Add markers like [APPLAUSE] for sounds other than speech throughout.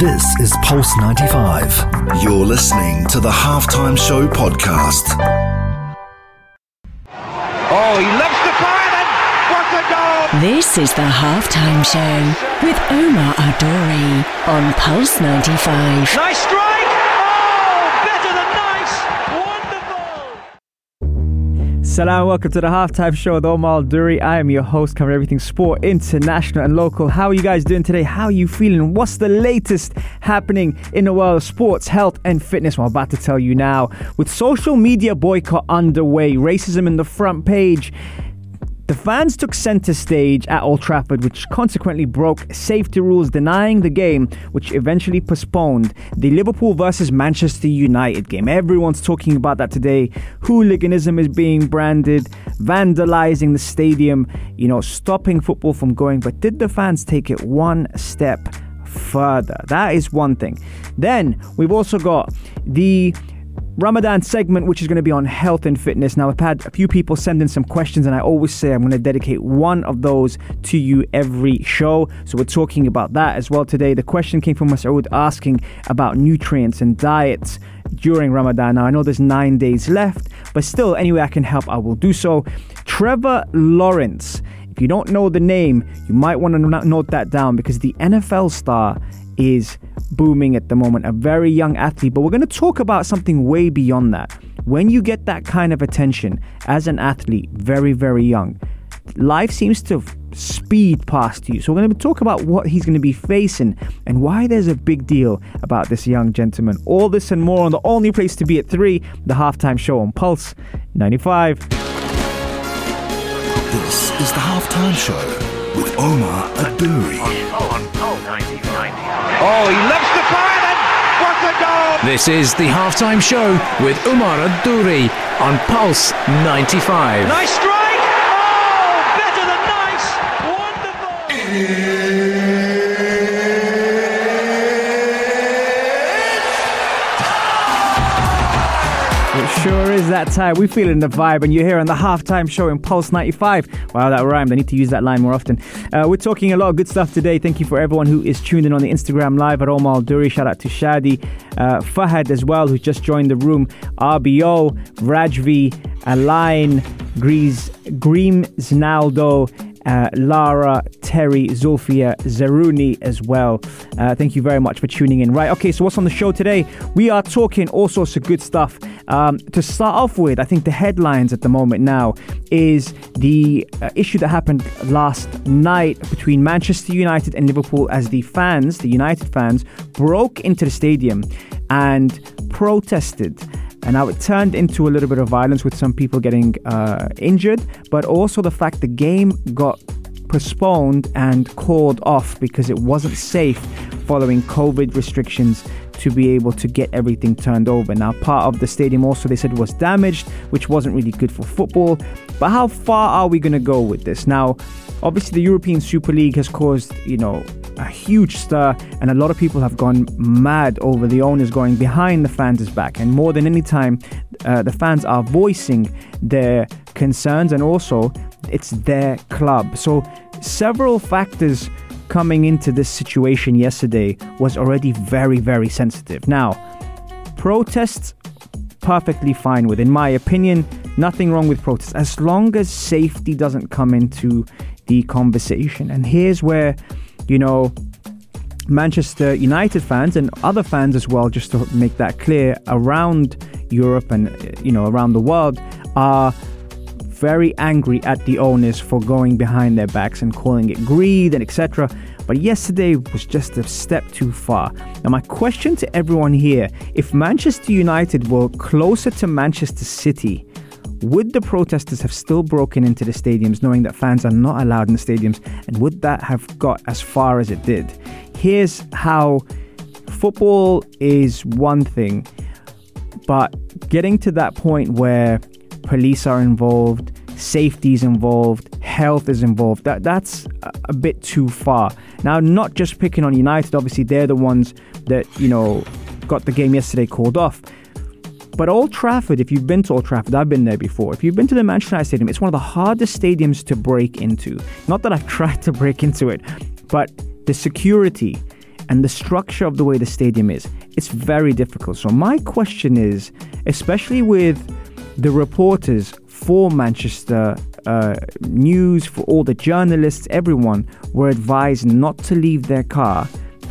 This is Pulse 95. You're listening to the Halftime Show podcast. Oh, he loves the fire then. What a goal! This is the halftime show with Omar Adori on Pulse 95. Nice strike. Salam, welcome to the halftime show with Omar Duri. I am your host, covering everything sport, international and local. How are you guys doing today? How are you feeling? What's the latest happening in the world of sports, health, and fitness? Well, I'm about to tell you now. With social media boycott underway, racism in the front page, the fans took centre stage at Old Trafford, which consequently broke safety rules, denying the game, which eventually postponed the Liverpool versus Manchester United game. Everyone's talking about that today. Hooliganism is being branded, vandalising the stadium, you know, stopping football from going. But did the fans take it one step further? That is one thing. Then we've also got the Ramadan segment, which is going to be on health and fitness. Now, I've had a few people send in some questions, and I always say I'm going to dedicate one of those to you every show. So, we're talking about that as well today. The question came from Masoud asking about nutrients and diets during Ramadan. Now, I know there's nine days left, but still, any way I can help, I will do so. Trevor Lawrence. If you don't know the name, you might want to note that down because the NFL star is booming at the moment, a very young athlete. But we're going to talk about something way beyond that. When you get that kind of attention as an athlete, very, very young, life seems to speed past you. So we're going to talk about what he's going to be facing and why there's a big deal about this young gentleman. All this and more on the only place to be at 3, the halftime show on Pulse 95. This is the Halftime Show with Omar Adouri. Oh, he loves the fire then. What a goal! This is the halftime show with Umar Adouri on Pulse 95. Nice strike. Oh, better than nice. Wonderful. Sure is that time. We're feeling the vibe, and you're here on the halftime show in Pulse 95. Wow, that rhymed. I need to use that line more often. Uh, we're talking a lot of good stuff today. Thank you for everyone who is tuned in on the Instagram live at Omar Duri. Shout out to Shadi, uh, Fahad as well, who's just joined the room. RBO, Rajvi, Align, Grease, Greem Znaldo. Uh, Lara, Terry, Zulfia, Zaruni as well. Uh, thank you very much for tuning in. Right, okay, so what's on the show today? We are talking all sorts of good stuff. Um, to start off with, I think the headlines at the moment now is the uh, issue that happened last night between Manchester United and Liverpool as the fans, the United fans, broke into the stadium and protested. And now it turned into a little bit of violence with some people getting uh, injured, but also the fact the game got postponed and called off because it wasn't safe following COVID restrictions to be able to get everything turned over. Now, part of the stadium also they said was damaged, which wasn't really good for football. But how far are we going to go with this? Now, obviously, the European Super League has caused, you know, a huge stir, and a lot of people have gone mad over the owners going behind the fans' back. And more than any time, uh, the fans are voicing their concerns, and also it's their club. So, several factors coming into this situation yesterday was already very, very sensitive. Now, protests, perfectly fine with, in my opinion, nothing wrong with protests as long as safety doesn't come into the conversation. And here's where, you know, Manchester United fans and other fans as well, just to make that clear, around Europe and you know around the world are very angry at the owners for going behind their backs and calling it greed and etc. But yesterday was just a step too far. Now, my question to everyone here if Manchester United were closer to Manchester City, would the protesters have still broken into the stadiums knowing that fans are not allowed in the stadiums? And would that have got as far as it did? Here's how football is one thing, but getting to that point where police are involved, safety is involved, health is involved. That that's a bit too far. Now, not just picking on United. Obviously, they're the ones that you know got the game yesterday called off. But Old Trafford, if you've been to Old Trafford, I've been there before. If you've been to the Manchester United Stadium, it's one of the hardest stadiums to break into. Not that I've [LAUGHS] tried to break into it, but the security and the structure of the way the stadium is, it's very difficult. So, my question is, especially with the reporters for Manchester uh, News, for all the journalists, everyone were advised not to leave their car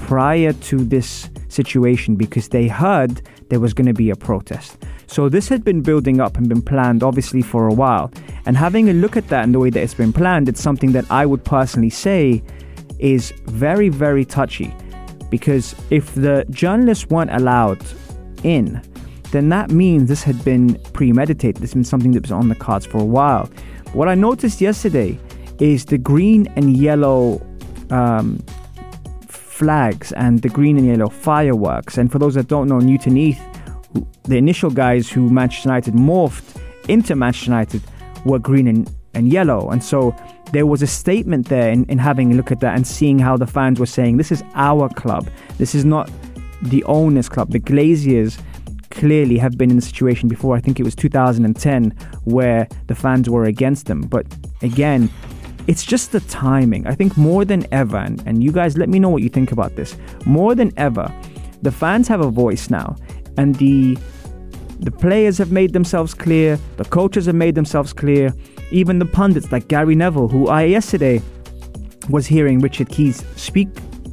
prior to this situation because they heard there was going to be a protest. So this had been building up and been planned obviously for a while. And having a look at that and the way that it's been planned, it's something that I would personally say is very, very touchy. Because if the journalists weren't allowed in, then that means this had been premeditated. This has been something that was on the cards for a while. What I noticed yesterday is the green and yellow um, flags and the green and yellow fireworks. And for those that don't know, Newton Heath, the initial guys who Manchester United morphed into Manchester United were green and, and yellow. And so there was a statement there in, in having a look at that and seeing how the fans were saying, this is our club. This is not the owners' club. The Glazers clearly have been in a situation before. I think it was 2010 where the fans were against them. But again, it's just the timing. I think more than ever, and, and you guys let me know what you think about this. More than ever, the fans have a voice now, and the the players have made themselves clear, the coaches have made themselves clear, even the pundits like Gary Neville, who I yesterday was hearing Richard Keys speak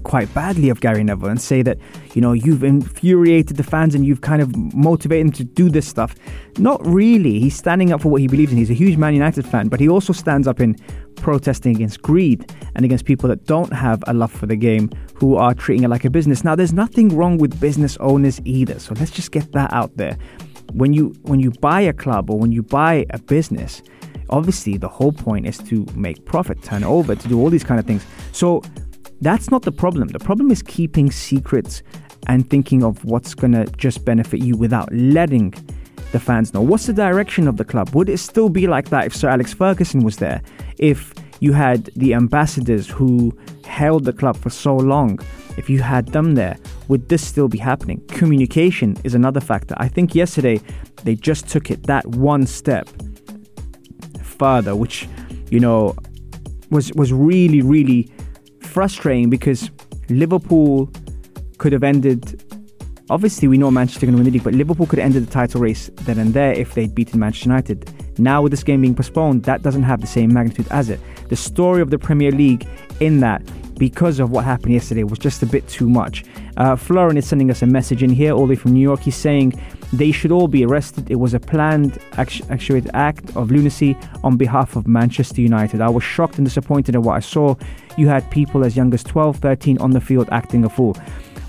quite badly of Gary Neville and say that, you know, you've infuriated the fans and you've kind of motivated them to do this stuff. Not really. He's standing up for what he believes in. He's a huge Man United fan, but he also stands up in protesting against greed and against people that don't have a love for the game who are treating it like a business. Now, there's nothing wrong with business owners either. So let's just get that out there. When you when you buy a club or when you buy a business, obviously the whole point is to make profit, turn over, to do all these kind of things. So that's not the problem. The problem is keeping secrets and thinking of what's going to just benefit you without letting the fans know. What's the direction of the club? Would it still be like that if Sir Alex Ferguson was there? If you had the ambassadors who held the club for so long, if you had them there, would this still be happening? Communication is another factor. I think yesterday they just took it that one step further, which, you know, was was really, really frustrating because Liverpool could have ended. Obviously, we know Manchester going to win the league, but Liverpool could ended the title race then and there if they'd beaten Manchester United. Now, with this game being postponed, that doesn't have the same magnitude as it. The story of the Premier League in that, because of what happened yesterday, was just a bit too much. Uh, Florin is sending us a message in here, all the way from New York. He's saying they should all be arrested. It was a planned, actuated act of lunacy on behalf of Manchester United. I was shocked and disappointed at what I saw. You had people as young as 12, 13 on the field acting a fool.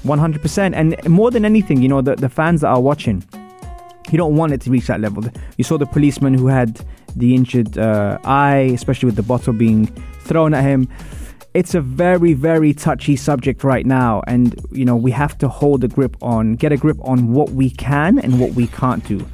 100%. And more than anything, you know, the, the fans that are watching, you don't want it to reach that level. You saw the policeman who had the injured uh, eye, especially with the bottle being thrown at him. It's a very very touchy subject right now. And you know we have to hold a grip on get a grip on what we can and what we can't do.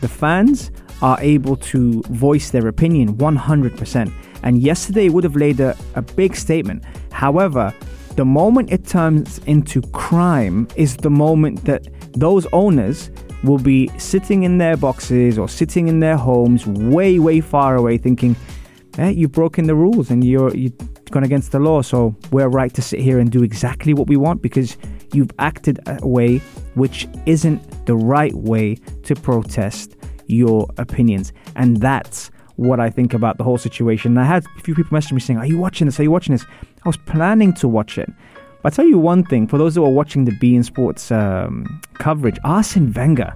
The fans are able to voice their opinion 100% and yesterday would have laid a, a big statement. However the moment it turns into crime is the moment that those owners will be sitting in their boxes or sitting in their homes way way far away thinking eh, you've broken the rules and you're you gone against the law. So we're right to sit here and do exactly what we want because you've acted a way which isn't the right way to protest your opinions. And that's what I think about the whole situation. And I had a few people message me saying, Are you watching this? Are you watching this? I was planning to watch it. But I'll tell you one thing for those who are watching the beIN Sports um, coverage, Arsene Wenger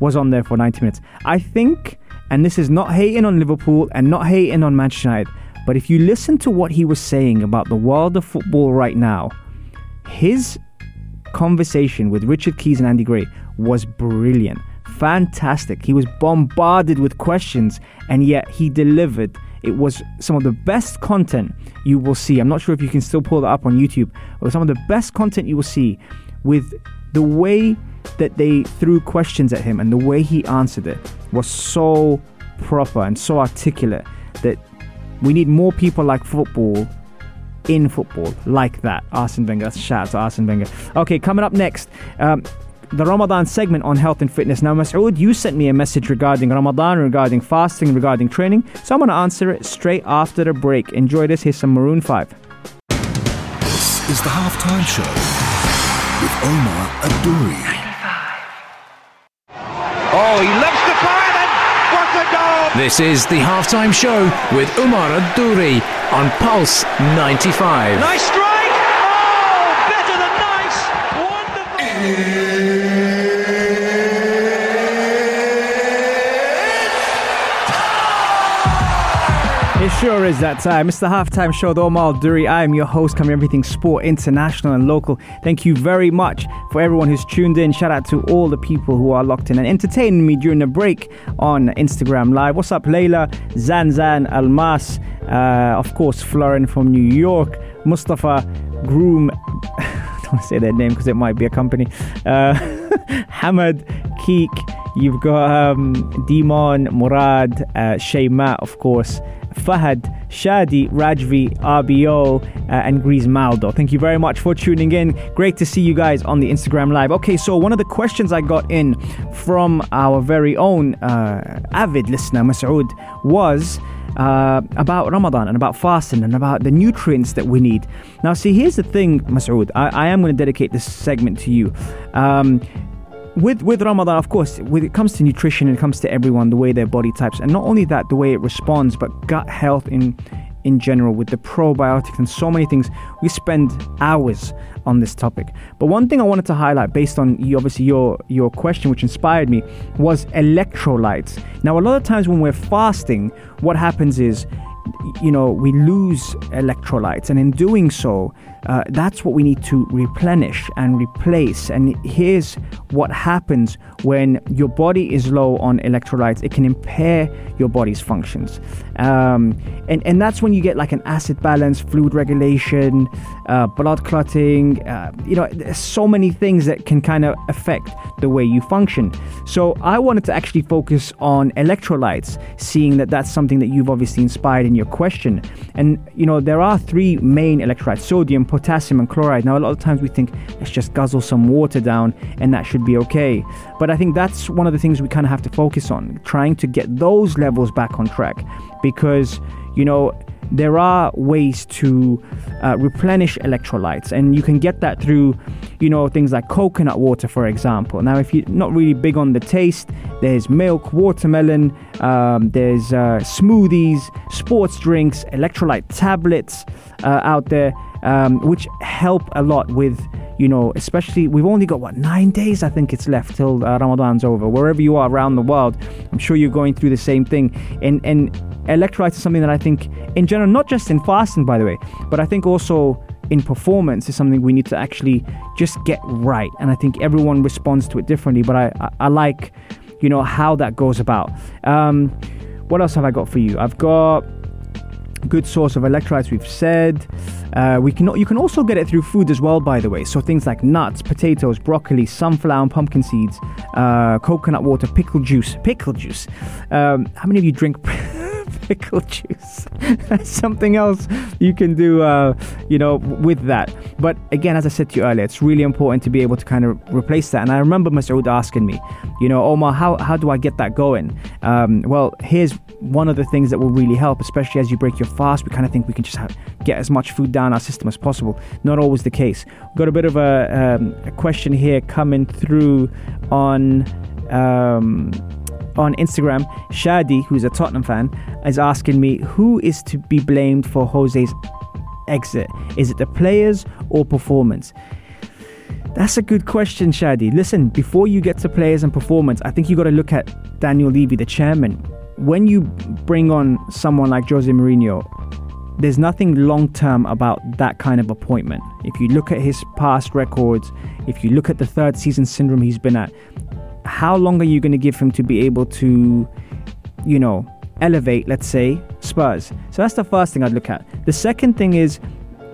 was on there for 90 minutes. I think, and this is not hating on Liverpool and not hating on Manchester United, but if you listen to what he was saying about the world of football right now, his conversation with Richard Keys and Andy Gray was brilliant. Fantastic. He was bombarded with questions and yet he delivered. It was some of the best content you will see. I'm not sure if you can still pull that up on YouTube, but some of the best content you will see with the way that they threw questions at him and the way he answered it was so proper and so articulate that we need more people like football in football like that. Arsene Wenger. Shout out to Arsene Wenger. Okay, coming up next. Um, the Ramadan segment on health and fitness. Now, Masood, you sent me a message regarding Ramadan, regarding fasting, regarding training. So I'm going to answer it straight after the break. Enjoy this. Here's some Maroon 5. This is the halftime show with Omar Adouri. Oh, he lifts the fire and what a goal! This is the halftime show with Umar Adouri on Pulse 95. Nice strike! Oh, better than nice! Wonderful! Sure is that time. It's the halftime show, the Omar Duri. I am your host, covering everything sport, international and local. Thank you very much for everyone who's tuned in. Shout out to all the people who are locked in and entertaining me during the break on Instagram Live. What's up, Layla, Zanzan, Almas, uh, of course, Florin from New York, Mustafa, Groom. [LAUGHS] Don't say their name because it might be a company. Uh, [LAUGHS] Hamad, Keek. You've got um, Dimon, Murad, uh, Shayma, of course. Fahad, Shadi, Rajvi, RBO, uh, and Grease Maldo. Thank you very much for tuning in. Great to see you guys on the Instagram Live. Okay, so one of the questions I got in from our very own uh, avid listener, Masoud, was uh, about Ramadan and about fasting and about the nutrients that we need. Now, see, here's the thing, Masoud. I, I am going to dedicate this segment to you. Um, with with Ramadan, of course, when it comes to nutrition, it comes to everyone the way their body types, and not only that, the way it responds, but gut health in in general with the probiotics and so many things. We spend hours on this topic. But one thing I wanted to highlight, based on you, obviously your your question, which inspired me, was electrolytes. Now, a lot of times when we're fasting, what happens is you know, we lose electrolytes, and in doing so, uh, that's what we need to replenish and replace. And here's what happens when your body is low on electrolytes it can impair your body's functions. Um, and, and that's when you get like an acid balance, fluid regulation, uh, blood clotting. Uh, you know, there's so many things that can kind of affect the way you function. So I wanted to actually focus on electrolytes, seeing that that's something that you've obviously inspired in your question. And, you know, there are three main electrolytes sodium, potassium, and chloride. Now, a lot of times we think let's just guzzle some water down and that should be okay. But I think that's one of the things we kind of have to focus on, trying to get those levels back on track because, you know, there are ways to uh, replenish electrolytes, and you can get that through, you know, things like coconut water, for example. Now, if you're not really big on the taste, there's milk, watermelon, um, there's uh, smoothies, sports drinks, electrolyte tablets uh, out there, um, which help a lot with you know, especially we've only got what nine days, I think it's left till uh, Ramadan's over. Wherever you are around the world, I'm sure you're going through the same thing. And and electrolytes is something that I think, in general, not just in fasting, by the way, but I think also in performance is something we need to actually just get right. And I think everyone responds to it differently. But I I, I like, you know, how that goes about. Um, what else have I got for you? I've got good source of electrolytes we've said. Uh, we can you can also get it through food as well by the way. So things like nuts potatoes broccoli sunflower and pumpkin seeds uh, coconut water pickle juice pickle juice. Um, how many of you drink [LAUGHS] pickle juice [LAUGHS] that's something else you can do uh, you know with that but again as i said to you earlier it's really important to be able to kind of replace that and i remember Masoud asking me you know omar how, how do i get that going um, well here's one of the things that will really help, especially as you break your fast. We kind of think we can just have, get as much food down our system as possible. Not always the case. We've got a bit of a, um, a question here coming through on. Um, on Instagram, Shadi, who's a Tottenham fan, is asking me who is to be blamed for Jose's exit. Is it the players or performance? That's a good question, Shadi. Listen, before you get to players and performance, I think you got to look at Daniel Levy, the chairman when you bring on someone like Jose Mourinho, there's nothing long term about that kind of appointment. If you look at his past records, if you look at the third season syndrome he's been at, how long are you going to give him to be able to, you know, elevate, let's say, Spurs? So that's the first thing I'd look at. The second thing is,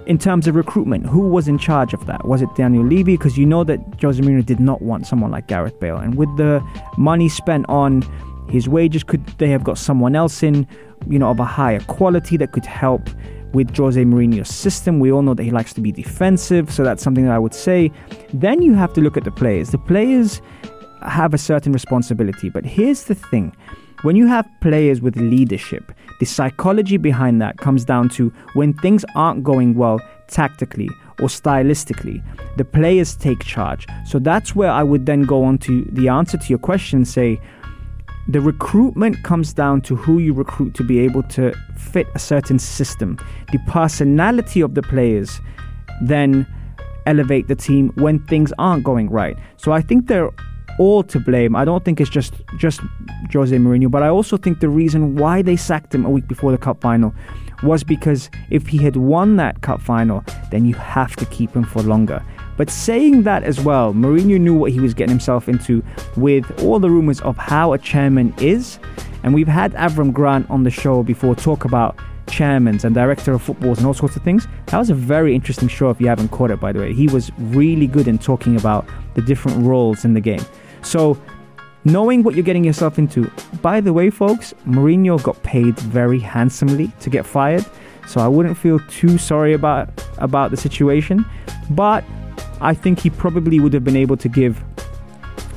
in terms of recruitment, who was in charge of that? Was it Daniel Levy? Because you know that Jose Mourinho did not want someone like Gareth Bale. And with the money spent on his wages could they have got someone else in you know of a higher quality that could help with Jose Mourinho's system we all know that he likes to be defensive so that's something that I would say then you have to look at the players the players have a certain responsibility but here's the thing when you have players with leadership, the psychology behind that comes down to when things aren't going well tactically or stylistically, the players take charge. So that's where I would then go on to the answer to your question say the recruitment comes down to who you recruit to be able to fit a certain system. The personality of the players then elevate the team when things aren't going right. So I think they're all to blame. I don't think it's just just Jose Mourinho, but I also think the reason why they sacked him a week before the cup final was because if he had won that cup final, then you have to keep him for longer. But saying that as well, Mourinho knew what he was getting himself into with all the rumors of how a chairman is. And we've had Avram Grant on the show before talk about chairmans and director of footballs and all sorts of things. That was a very interesting show if you haven't caught it, by the way. He was really good in talking about the different roles in the game. So, knowing what you're getting yourself into, by the way, folks, Mourinho got paid very handsomely to get fired. So I wouldn't feel too sorry about about the situation, but I think he probably would have been able to give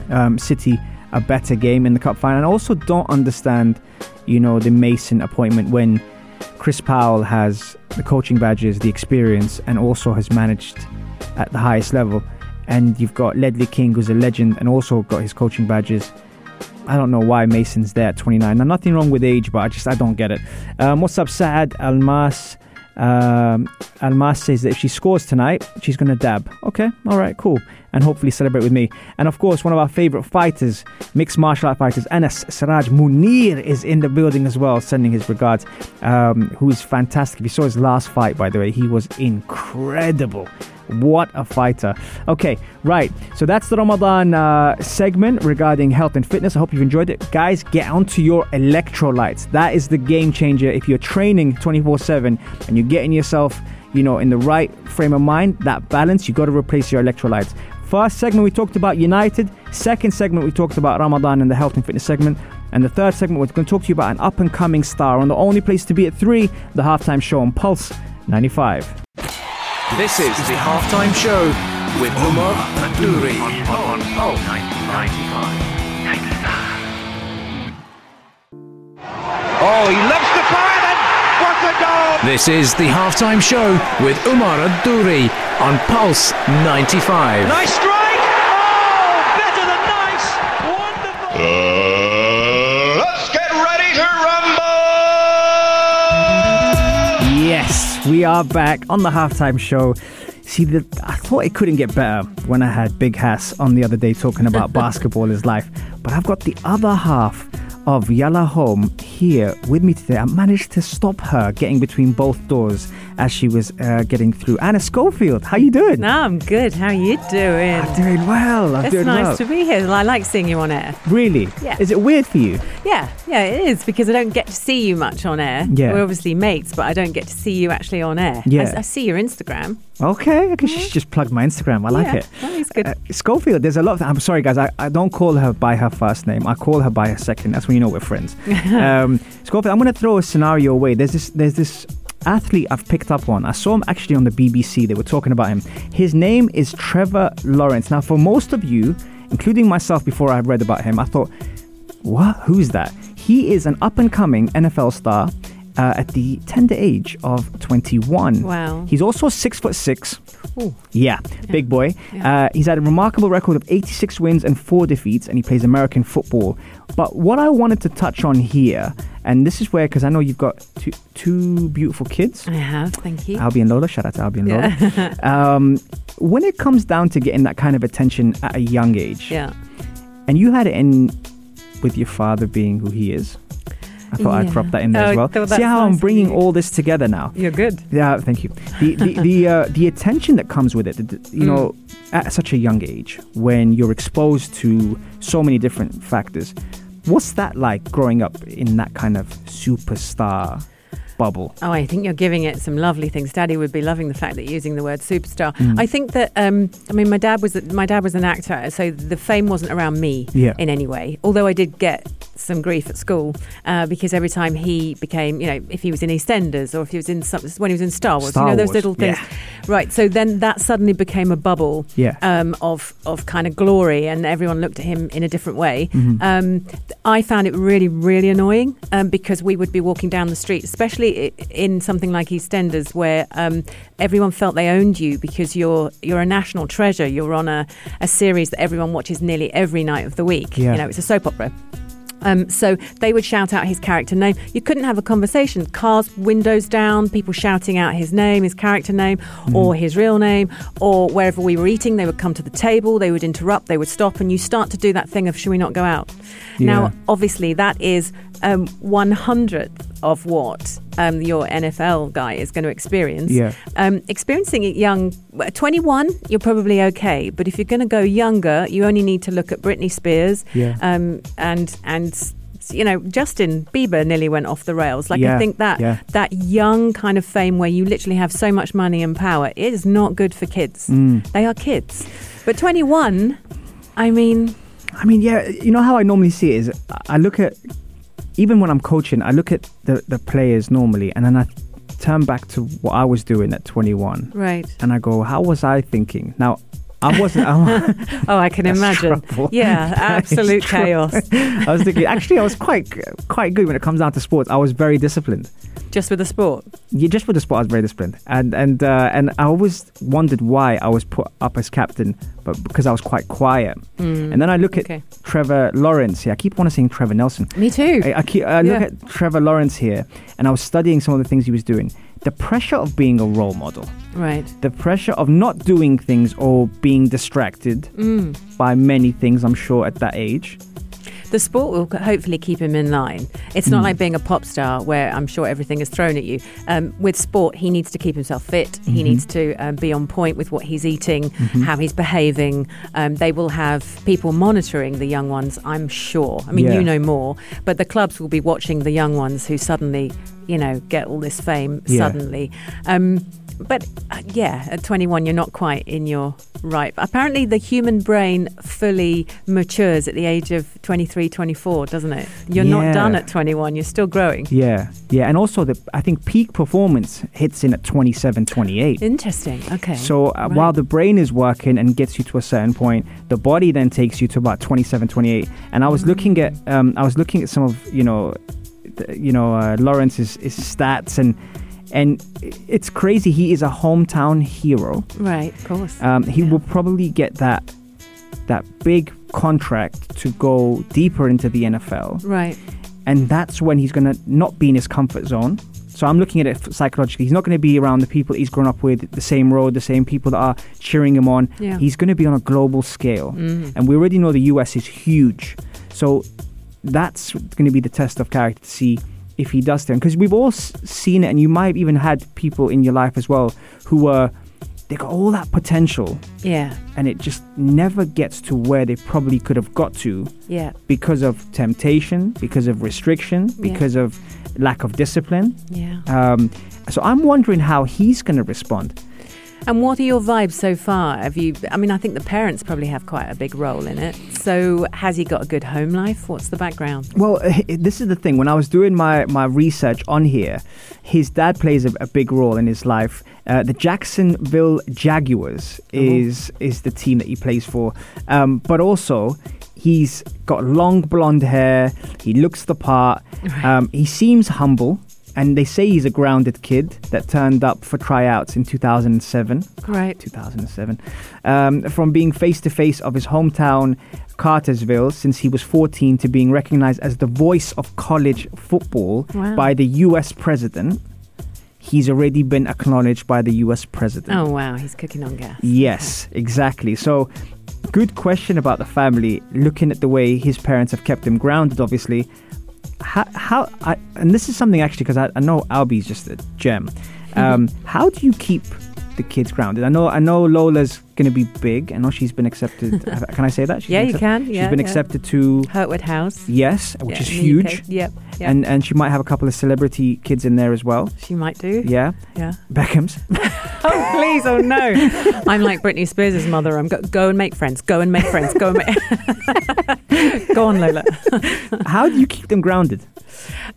um, City a better game in the cup final. And I also don't understand, you know, the Mason appointment when Chris Powell has the coaching badges, the experience, and also has managed at the highest level. And you've got Ledley King, who's a legend, and also got his coaching badges. I don't know why Mason's there at 29. Now, nothing wrong with age, but I just I don't get it. Um, what's up, Saad Almas? Um, Almas says that if she scores tonight, she's going to dab. Okay, all right, cool. And hopefully celebrate with me. And of course, one of our favorite fighters, mixed martial art fighters, Anas Siraj Munir, is in the building as well, sending his regards. Um, who's fantastic. If you saw his last fight, by the way, he was incredible. What a fighter. Okay, right. So that's the Ramadan uh, segment regarding health and fitness. I hope you've enjoyed it. Guys, get onto your electrolytes. That is the game changer. If you're training 24 7 and you're getting yourself, you know, in the right frame of mind, that balance, you got to replace your electrolytes. First segment, we talked about United. Second segment, we talked about Ramadan and the health and fitness segment. And the third segment, we're going to talk to you about an up and coming star on the only place to be at 3, the halftime show on Pulse 95. This is the halftime show with Umar Adouri on, on Pulse 95. Oh, he loves the fire and what a goal! This is the halftime show with Umar Adouri on Pulse 95. Nice strike! Oh, better than nice! Wonderful! Uh, we are back on the halftime show. See, the, I thought it couldn't get better when I had Big Hass on the other day talking about [LAUGHS] basketball is life. But I've got the other half of Yala Home here with me today. I managed to stop her getting between both doors as she was uh, getting through. Anna Schofield, how you doing? No, I'm good. How are you doing? I'm doing well. I'm it's doing nice well. to be here. I like seeing you on air. Really? Yeah. Is it weird for you? Yeah, yeah, it is because I don't get to see you much on air. Yeah. We're obviously mates, but I don't get to see you actually on air. Yeah. I, I see your Instagram. Okay, okay. She just plugged my Instagram. I like Yeah, it. that is good. Uh, Schofield, there's a lot of. I'm sorry, guys. I, I don't call her by her first name. I call her by her second. That's you know we're friends. [LAUGHS] um, Schofield, I'm going to throw a scenario away. There's this. There's this athlete I've picked up on. I saw him actually on the BBC. They were talking about him. His name is Trevor Lawrence. Now, for most of you, including myself, before I read about him, I thought, what? Who's that? He is an up and coming NFL star. Uh, at the tender age of 21. Wow. He's also six foot six. Ooh. Yeah, big boy. Uh, he's had a remarkable record of 86 wins and four defeats, and he plays American football. But what I wanted to touch on here, and this is where, because I know you've got two, two beautiful kids, I have, thank you. Albie and Lola. Shout out to Albie and Lola. [LAUGHS] um, when it comes down to getting that kind of attention at a young age, yeah. and you had it in with your father being who he is. I thought I'd Yeah. drop that in there Oh, as well. th- See that's how I'm bringing you. all this together now. You're good. Yeah, thank you. The the [LAUGHS] the, uh, the attention that comes with it, you Mm. know, at such a young age, when you're exposed to so many different factors, what's that like growing up in that kind of superstar bubble? Oh, I think you're giving it some lovely things. Daddy would be loving the fact that you're using the word superstar. Mm. I think that um, I mean my dad was my dad was an actor, so the fame wasn't around me Yeah. in any way. Although I did get some grief at school uh, because every time he became, you know, if he was in EastEnders or if he was in some, when he was in Star Wars, Star you know, those Wars, little things. yeah. Right. So then that suddenly became a bubble Yeah. um, of of kind of glory, and everyone looked at him in a different way. Mm-hmm. Um, I found it really, really annoying um, because we would be walking down the street, especially in something like EastEnders, where um, everyone felt they owned you because you're you're a national treasure. You're on a, a series that everyone watches nearly every night of the week. Yeah. You know, it's a soap opera. Um, so they would shout out his character name. You couldn't have a conversation. Cars, windows down, people shouting out his name, his character name, or his real name, or wherever we were eating, they would come to the table, they would interrupt, they would stop, and you start to do that thing of, should we not go out? Yeah. Now, obviously, that is um, one hundredth of what um, your NFL guy is going to experience. Yeah. Um, experiencing it young, 21, you're probably okay. But if you're going to go younger, you only need to look at Britney Spears. Yeah. Um, and and you know, Justin Bieber nearly went off the rails. Like Yeah, I think that yeah. that young kind of fame where you literally have so much money and power is not good for kids. Mm. They are kids. But 21, I mean, I mean, yeah, you know how I normally see it is I look at, even when I'm coaching, I look at the, the players normally and then I turn back to what I was doing at 21 right. and I go, how was I thinking? Now, I wasn't, I, [LAUGHS] Oh, I can [LAUGHS] imagine. trouble. Yeah, [LAUGHS] absolute chaos. I was thinking, actually, I was quite quite good when it comes down to sports. I was very disciplined. Just with the sport. Yeah, just for the sport, I was very disciplined, and and uh, and I always wondered why I was put up as captain, but because I was quite quiet. and then I look at okay. Trevor Lawrence. Yeah, I keep wanting to saying Trevor Nelson. Me too. I, I, keep, I look Yeah. at Trevor Lawrence here, and I was studying some of the things he was doing. The pressure of being a role model, right. the pressure of not doing things or being distracted Mm. by many things. I'm sure at that age. The sport will hopefully keep him in line. It's not Mm. like being a pop star where I'm sure everything is thrown at you. Um, with sport, he needs to keep himself fit. Mm-hmm. He needs to um, be on point with what he's eating, how he's behaving. Um, they will have people monitoring the young ones, I'm sure. I mean, Yeah. you know more, but the clubs will be watching the young ones who suddenly, you know, get all this fame Yeah. suddenly. Um, but uh, yeah, at 21, you're not quite in your right. Apparently, the human brain fully matures at the age of 23, 24, doesn't it? You're Yeah. not done at 21, you're still growing. Yeah, yeah, and also the I think peak performance hits in at 27, 28. Interesting. Okay. So uh, Right. while the brain is working and gets you to a certain point, the body then takes you to about 27, 28. And I was looking at um, I was looking at some of you know, you know uh, Lawrence's his stats and and it's crazy. He is a hometown hero. Right, of course. Um, he Yeah. will probably get that that big contract to go deeper into the NFL right. and that's when he's going to not be in his comfort zone. So I'm looking at it psychologically. He's not going to be around the people he's grown up with, the same road, the same people that are cheering him on. Yeah. He's going to be on a global scale, Mhm. and we already know the US is huge. So that's going to be the test of character to see if he does turn. Because we've all s- seen it, and you might have even had people in your life as well who were they got all that potential, Yeah. and it just never gets to where they probably could have got to Yeah. because of temptation, because of restriction, Yeah. because of lack of discipline. Yeah. Um, so I'm wondering how he's going to respond. And what are your vibes so far? Have you? I mean, I think the parents probably have quite a big role in it. So, has he got a good home life? What's the background? Well, [LAUGHS] this is the thing. When I was doing my, my research on here, his dad plays a, a big role in his life. Uh, the Jacksonville Jaguars is is the team that he plays for, um, but also he's got long blonde hair. He looks the part. [LAUGHS] Um, he seems humble. And they say he's a grounded kid that turned up for tryouts in 2007. Right. 2007, um, from being face to face of his hometown, Cartersville, since he was 14, to being recognized as the voice of college football Wow. by the U.S. president. He's already been acknowledged by the U.S. president. Oh wow, he's cooking on gas. Yes, exactly. So, good question about the family. Looking at the way his parents have kept him grounded, obviously. How, how I, and this is something actually because I, I know Albie's just a gem. Um, how do you keep the kids grounded? I know I know Lola's going to be big. I know she's been accepted. [LAUGHS] can I say that? She's Yeah, been you can. She's Yeah, been yeah. accepted to Hurtwood House. yes, which Yeah, is huge. Yep. Yeah. and and she might have a couple of celebrity kids in there as well. She might do. Yeah, Yeah. Beckham's. [LAUGHS] Oh, please. Oh, no. I'm like Britney Spears' mother. I'm go, go and make friends. Go and make friends. Go and make. [LAUGHS] go on, Lola. [LAUGHS] How do you keep them grounded?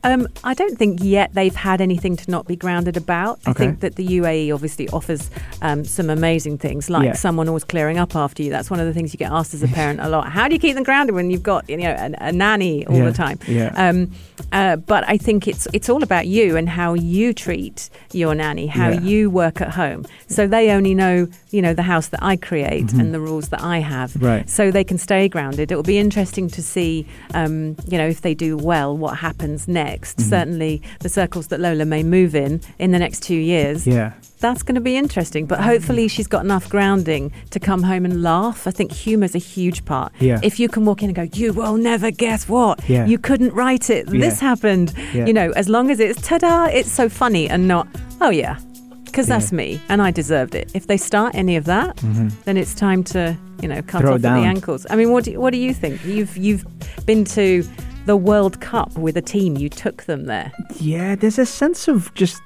Um, I don't think yet they've had anything to not be grounded about. I think that the UAE obviously offers um, some amazing things, like Yeah. someone always clearing up after you. That's one of the things you get asked as a parent a lot. How do you keep them grounded when you've got you know a, a nanny all Yeah, the time? yeah. Um, uh, but I think it's it's all about you and how you treat your nanny, how Yeah. you work at home. So they only know you know the house that I create and the rules that I have. Mm-hmm. Right. So they can stay grounded. It will be interesting to see, um, you know, if they do well, what happens next. Mm-hmm. Certainly, the circles that Lola may move in in the next two years. Yeah. That's going to be interesting. But hopefully, she's got enough grounding to come home and laugh. I think humour's a huge part. Yeah. If you can walk in and go, you will never guess what. Yeah. You couldn't write it. This happened. Yeah. You know, as long as it's ta da, it's so funny and not, oh, yeah. Because that's me and I deserved it. If they start any of that, then it's time to, you know, cut Mm-hmm. Throw off down. the ankles. I mean, what do, what do you think? You've you've been to the World Cup with a team. You took them there. Yeah, there's a sense of just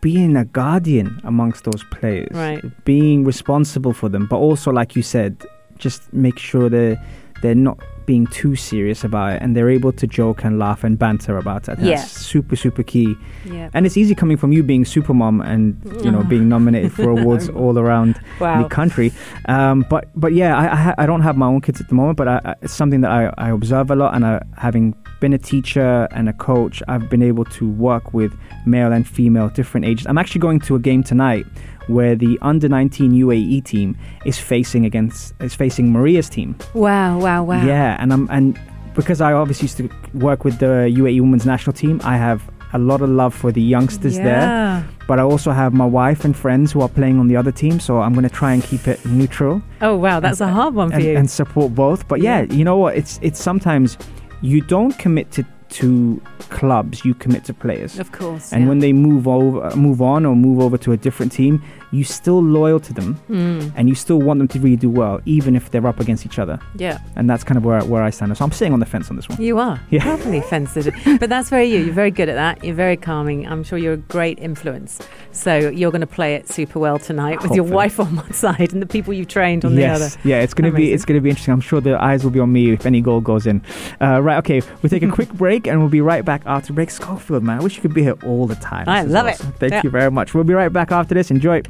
being a guardian amongst those players, Right. Being responsible for them, but also, like you said, just make sure they're they're not being too serious about it, and they're able to joke and laugh and banter about it. Yeah. That's super super key. Yeah. And it's easy coming from you being super mom and you know being nominated for awards [LAUGHS] all around Wow. the country. Um, but but yeah, I, I I don't have my own kids at the moment, but I, I, it's something that I, I observe a lot. And I, having been a teacher and a coach, I've been able to work with male and female different ages. I'm actually going to a game tonight where the under 19 UAE team is facing against is facing Maria's team. Wow, wow, wow. Yeah, and I'm and because I obviously used to work with the UAE women's national team, I have a lot of love for the youngsters Yeah. there. But I also have my wife and friends who are playing on the other team, so I'm going to try and keep it neutral Oh, wow. That's a hard one for and, you. and support both. But yeah, Yeah. you know what? It's it's sometimes you don't commit to to clubs, you commit to players. of course. And yeah. when they move over, move on, or move over to a different team, you still loyal to them, Mm, and you still want them to really do well, even if they're up against each other. yeah. And that's kind of where where I stand. So I'm sitting on the fence on this one. You are. Yeah. Properly [LAUGHS] sensitive. But that's very you. You're very good at that. You're very calming. I'm sure you're a great influence. So you're going to play it super well tonight with your wife on one side and the people you've trained on yes. the other. Yeah, it's gonna be it's gonna be interesting. I'm sure the eyes will be on me if any goal goes in. Uh, right, okay. We'll take a [LAUGHS] quick break and we'll be right back after break. Schofield, man, I wish you could be here all the time. I This love it. Thank Yeah. you very much. We'll be right back after this. Enjoy.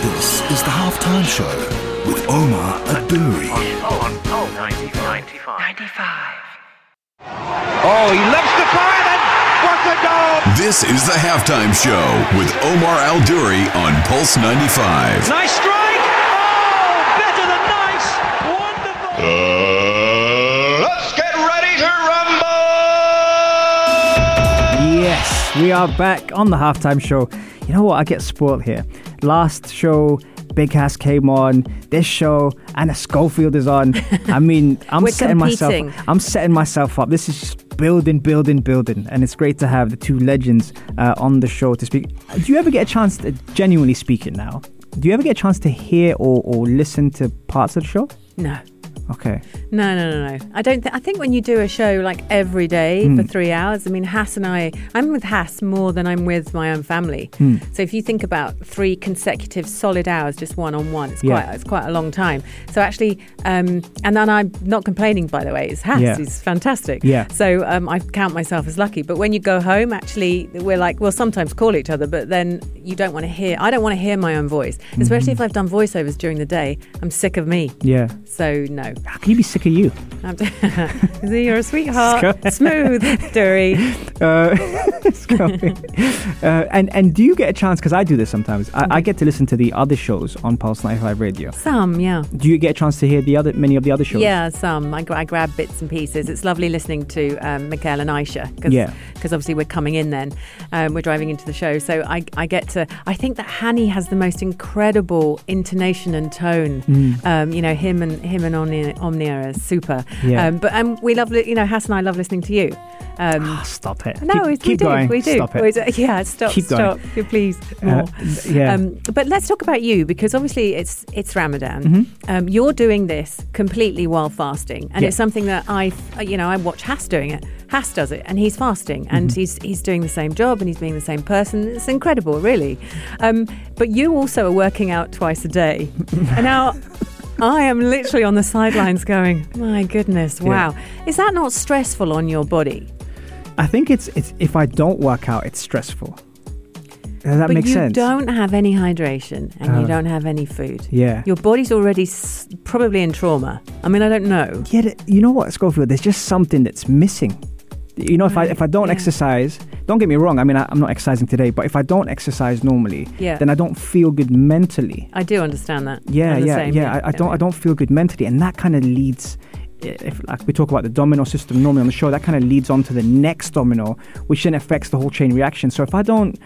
This is the halftime show with Omar Adouri. On Pulse 95. Oh, he loves the fire and what a goal! This is the halftime show with Omar Al Duri on Pulse 95. Nice strike! Oh, better than nice! Wonderful! Uh, let's get ready to rumble! Yes, we are back on the halftime show. You know what? I get spoiled here. Last show, Big Hass came on. This show, Anna Schofield is on. I [LAUGHS] mean, I'm setting competing. myself. I'm setting myself up. This is just building, building, building, and it's great to have the two legends uh, on the show to speak. Do you ever get a chance, to, genuinely speaking, now? Do you ever get a chance to hear or, or listen to parts of the show? No. Okay. No, no, no, no. I don't. Th- I think when you do a show like every day Hmm. for three hours, I mean, Hass and I, I'm with Hass more than I'm with my own family. Hmm. So if you think about three consecutive solid hours, just one on one, it's Yeah. quite, it's quite a long time. So actually, um, and then I'm not complaining. By the way, it's Hass. Yeah. He's fantastic. Yeah. So um, I count myself as lucky. But when you go home, actually, we're like, we'll sometimes call each other, but then you don't want to hear. I don't want to hear my own voice, Mm-hmm. especially if I've done voiceovers during the day. I'm sick of me. Yeah. So no. How can you be sick of you? [LAUGHS] Is he You're a sweetheart. Smooth, Dury. [LAUGHS] Uh, [LAUGHS] uh, and and do you get a chance? Because I do this sometimes. I, I get to listen to the other shows on Pulse 95 Radio. Some, yeah. Do you get a chance to hear the other many of the other shows? Yeah, some. I, I grab bits and pieces. It's lovely listening to um, Mikhail and Aisha because Yeah. obviously we're coming in then. Um, we're driving into the show. So I, I get to, I think that Hani has the most incredible intonation and tone. Mm. Um, you know, him and him and Omnia, Omnia are super. Yeah. Um, but um, we love, li- you know, Hass and I love listening to you. Um, Ah, Stop it. No, keep, we keep do. going. We do. Stop it. We do. [LAUGHS] Yeah, stop. Keep stop. Yeah, Please. More. yeah. Um, but let's talk about you because obviously it's it's Ramadan. Mm-hmm. Um, you're doing this completely while fasting, and Yeah. it's something that I, you know, I watch Hass doing it. Hass does it, and he's fasting, and Mm-hmm. he's he's doing the same job, and he's being the same person. It's incredible, really. Um, but you also are working out twice a day, [LAUGHS] and now. I am literally on the sidelines going, my goodness, wow. Is that not stressful on your body? I think it's it's if I don't work out, it's stressful. Does that make sense? but make you sense? don't have any hydration and you Uh, don't have any food. Yeah. Your body's already s- probably in trauma. I mean, I don't know. Yet, you know what, Schofield? There's just something that's missing. You know, if I if I don't yeah. exercise, don't get me wrong. I mean, I, I'm not exercising today, but if I don't exercise normally, Yeah. then I don't feel good mentally. I do understand that. Yeah, yeah, same, yeah. I, I don't I don't feel good mentally, and that kind of leads. If like we talk about the domino system normally on the show, that kind of leads on to the next domino, which then affects the whole chain reaction. So if I don't,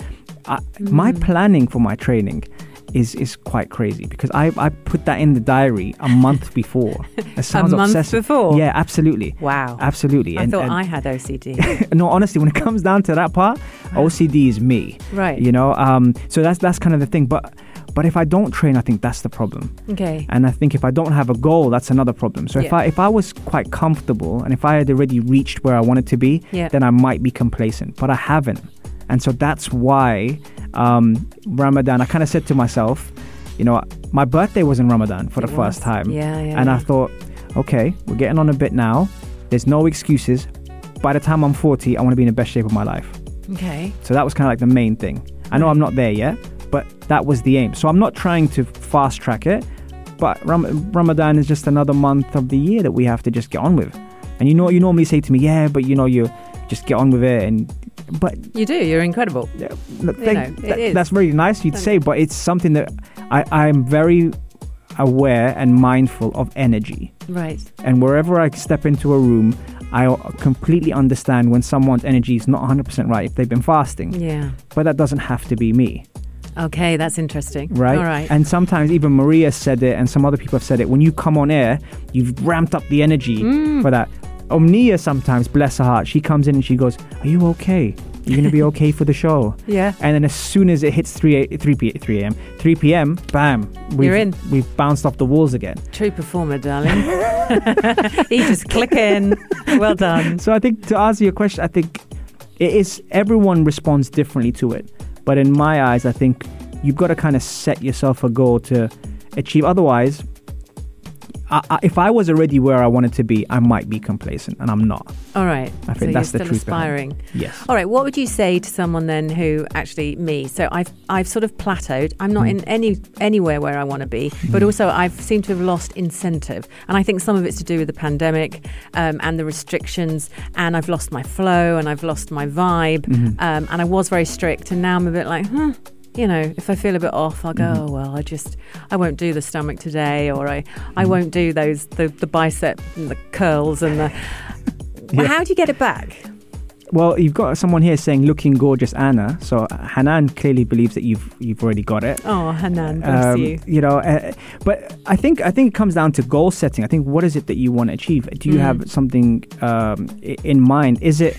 I, my Mm. planning for my training is is quite crazy because I, I put that in the diary a month [LAUGHS] before. It sounds month obsessive. before? Yeah, absolutely. Wow. Absolutely. I And- thought and- I had OCD. [LAUGHS] no, honestly, when it comes down to that part, OCD is me. Right. You know, um, so that's that's kind of the thing. But but if I don't train, I think that's the problem. okay. And I think if I don't have a goal, that's another problem. So if I if I was quite comfortable and if I had already reached where I wanted to be, Yeah. then I might be complacent. But I haven't, and so that's why um, Ramadan. I kind of said to myself, you know, my birthday was in Ramadan for It the first time, Yeah, yeah, and I thought, okay, we're getting on a bit now. There's no excuses. By the time I'm 40, I want to be in the best shape of my life. Okay. So that was kind of like the main thing. I know I'm not there yet, but that was the aim. So I'm not trying to fast track it, but Ram- Ramadan is just another month of the year that we have to just get on with. And you know, you normally say to me, yeah, but you know, you just get on with it. And but You do. You're incredible. yeah, know, thank- it that- that's very nice you'd say, but it's something that I, I'm very aware and mindful of energy. Right. And wherever I step into a room, I completely understand when someone's energy is not 100% right if they've been fasting. Yeah. But that doesn't have to be me, Okay. That's interesting. right? All right. And sometimes even Maria said it, and some other people have said it. When you come on air, you've ramped up the energy Mm. for that. Omnia sometimes, bless her heart, she comes in and she goes, Are you okay? You're going to be [LAUGHS] okay for the show. Yeah. And then as soon as it hits 3 a, 3 p 3 a.m. 3 p.m. bam we've, You're in. we've bounced off the walls again True performer, darling. [LAUGHS] he just click in. Well done. So I think to answer your question, I think it is everyone responds differently to it. But in my eyes, I think you've got to kind of set yourself a goal to achieve. Otherwise, I, I, if I was already where I wanted to be, I might be complacent, and I'm not. All right. I so think that's you're the truth aspiring. Yes. All right. What would you say to someone then who actually me? So I've I've sort of plateaued. I'm not Mm. in any anywhere where I want to be, but also I've seemed to have lost incentive, and I think some of it's to do with the pandemic um, and the restrictions, and I've lost my flow and I've lost my vibe, Mm-hmm. um, and I was very strict, and now I'm a bit like, huh. You know, if I feel a bit off, I'll go. Mm-hmm. Oh well, I just I won't do the stomach today, or I Mm-hmm. I won't do those the the bicep and the curls and the. [LAUGHS] Yeah. How do you get it back? Well, you've got someone here saying looking gorgeous, Anna. So uh, Hanan clearly believes that you've you've already got it. Oh, Hanan, bless Um, you. know, uh, but I think I think it comes down to goal setting. I think what is it that you want to achieve? Do you Mm. have something um, in mind? Is it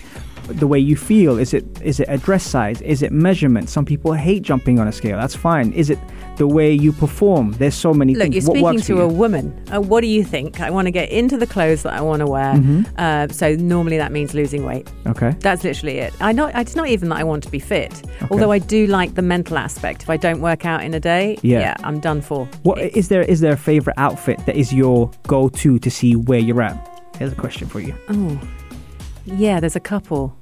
the way you feel? Is it is it a dress size? Is it measurement? Some people hate jumping on a scale. That's fine. Is it the way you perform? There's so many Look, things. you're what speaking to a woman. Uh, what do you think? I want to get into the clothes that I want to wear. Mm-hmm. Uh, so normally that means losing weight. Okay. That's literally it. I not. It's not even that I want to be fit. Although I do like the mental aspect. If I don't work out in a day, Yeah. I'm done for. What It's- is there? Is there a favorite outfit that is your go-to to see where you're at? Here's a question for you. Oh, yeah. There's a couple.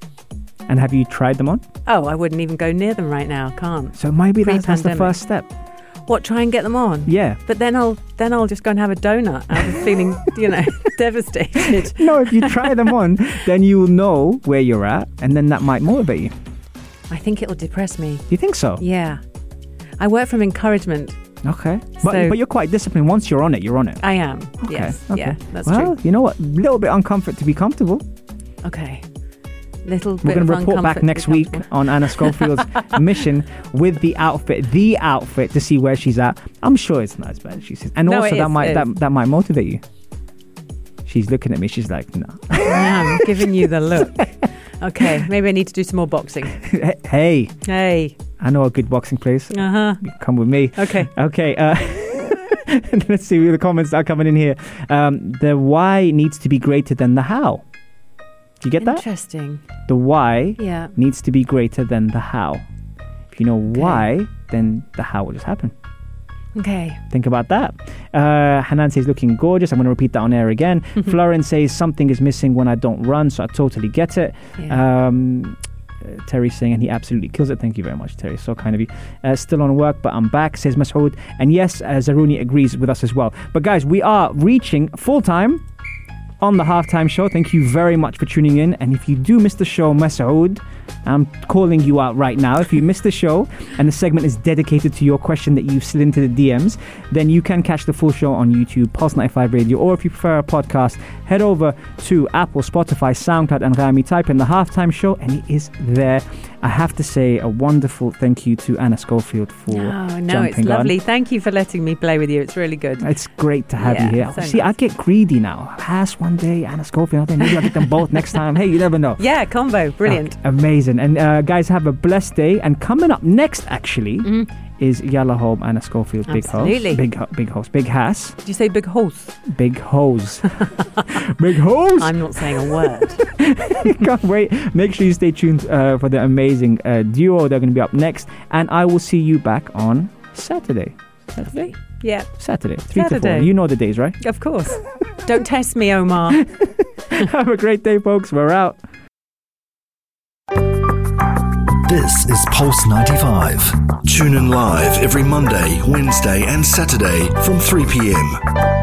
And have you tried them on? Oh, I wouldn't even go near them right now. Can't. So maybe that's, that's the first step. What? Try and get them on. Yeah. But then I'll then I'll just go and have a donut. I'm feeling, [LAUGHS] you know, [LAUGHS] devastated. No, if you try them on, then you will know where you're at, and then that might motivate you. I think it'll depress me. You think so? Yeah. I work from encouragement. Okay. But, So- but you're quite disciplined. Once you're on it, you're on it. I am. Okay. Yes. okay. Yeah, that's well, true. you know what? A little bit uncomfortable to be comfortable. Okay. Little We're going to report back next week on Anna Schofield's [LAUGHS] mission with the outfit, the outfit to see where she's at. I'm sure it's not as bad as she says. And No, also that is, might that, that might motivate you. She's looking at me. She's like, no. I am [LAUGHS] giving you the look. Okay, maybe I need to do some more boxing. [LAUGHS] hey, Hey. I know a good boxing place. Uh huh. Come with me. Okay. Okay. Uh, let's see the comments that are coming in here. Um, the why needs to be greater than the how. Do you get that? Interesting. The why Yeah. needs to be greater than the how. If you know why, then the how will just happen. Okay. Think about that. Uh, Hanan says, looking gorgeous. I'm going to repeat that on air again. [LAUGHS] Florence says, something is missing when I don't run, so I totally get it. Yeah. Um, uh, Terry saying, and he absolutely kills it. Thank you very much, Terry. So kind of you. Uh, still on work, but I'm back, says Masoud. And yes, uh, Zaruni agrees with us as well. But guys, we are reaching full time on the halftime show. Thank you very much for tuning in. And if you do miss the show, Masoud, I'm calling you out right now. If you missed the show and the segment is dedicated to your question that you've slid into the DMs, then you can catch the full show on YouTube, Pulse 95 Radio, or if you prefer a podcast, head over to Apple, Spotify, SoundCloud, and Anghami. Type in the halftime show, and it is there. I have to say a wonderful thank you to Anna Schofield for Oh, no, jumping it's on. lovely. Thank you for letting me play with you. It's really good. It's great to have Yeah, you here. so See, I get greedy now. Pass one day, Anna Schofield, another day. Maybe I'll get them both next [LAUGHS] time. Hey, you never know. Yeah, combo. Brilliant. Ah, amazing. And uh, guys, have a blessed day. And coming up next, actually, is Yalla Home, Anna Schofield, Big House. Mm-hmm. Big, ho- big House. Big Hass. Did you say big horse? Big Hose. [LAUGHS] big Hose. I'm not saying a word. [LAUGHS] Can't wait. Make sure you stay tuned uh, for the amazing uh, duo. They're going to be up next. And I will see you back on Saturday. Saturday? yeah, Saturday. Three to Saturday. four. You know the days, right? of course. Don't test me, Omar. [LAUGHS] Have a great day, folks. We're out. This is Pulse 95. Tune in live every Monday, Wednesday, and Saturday from 3 p.m.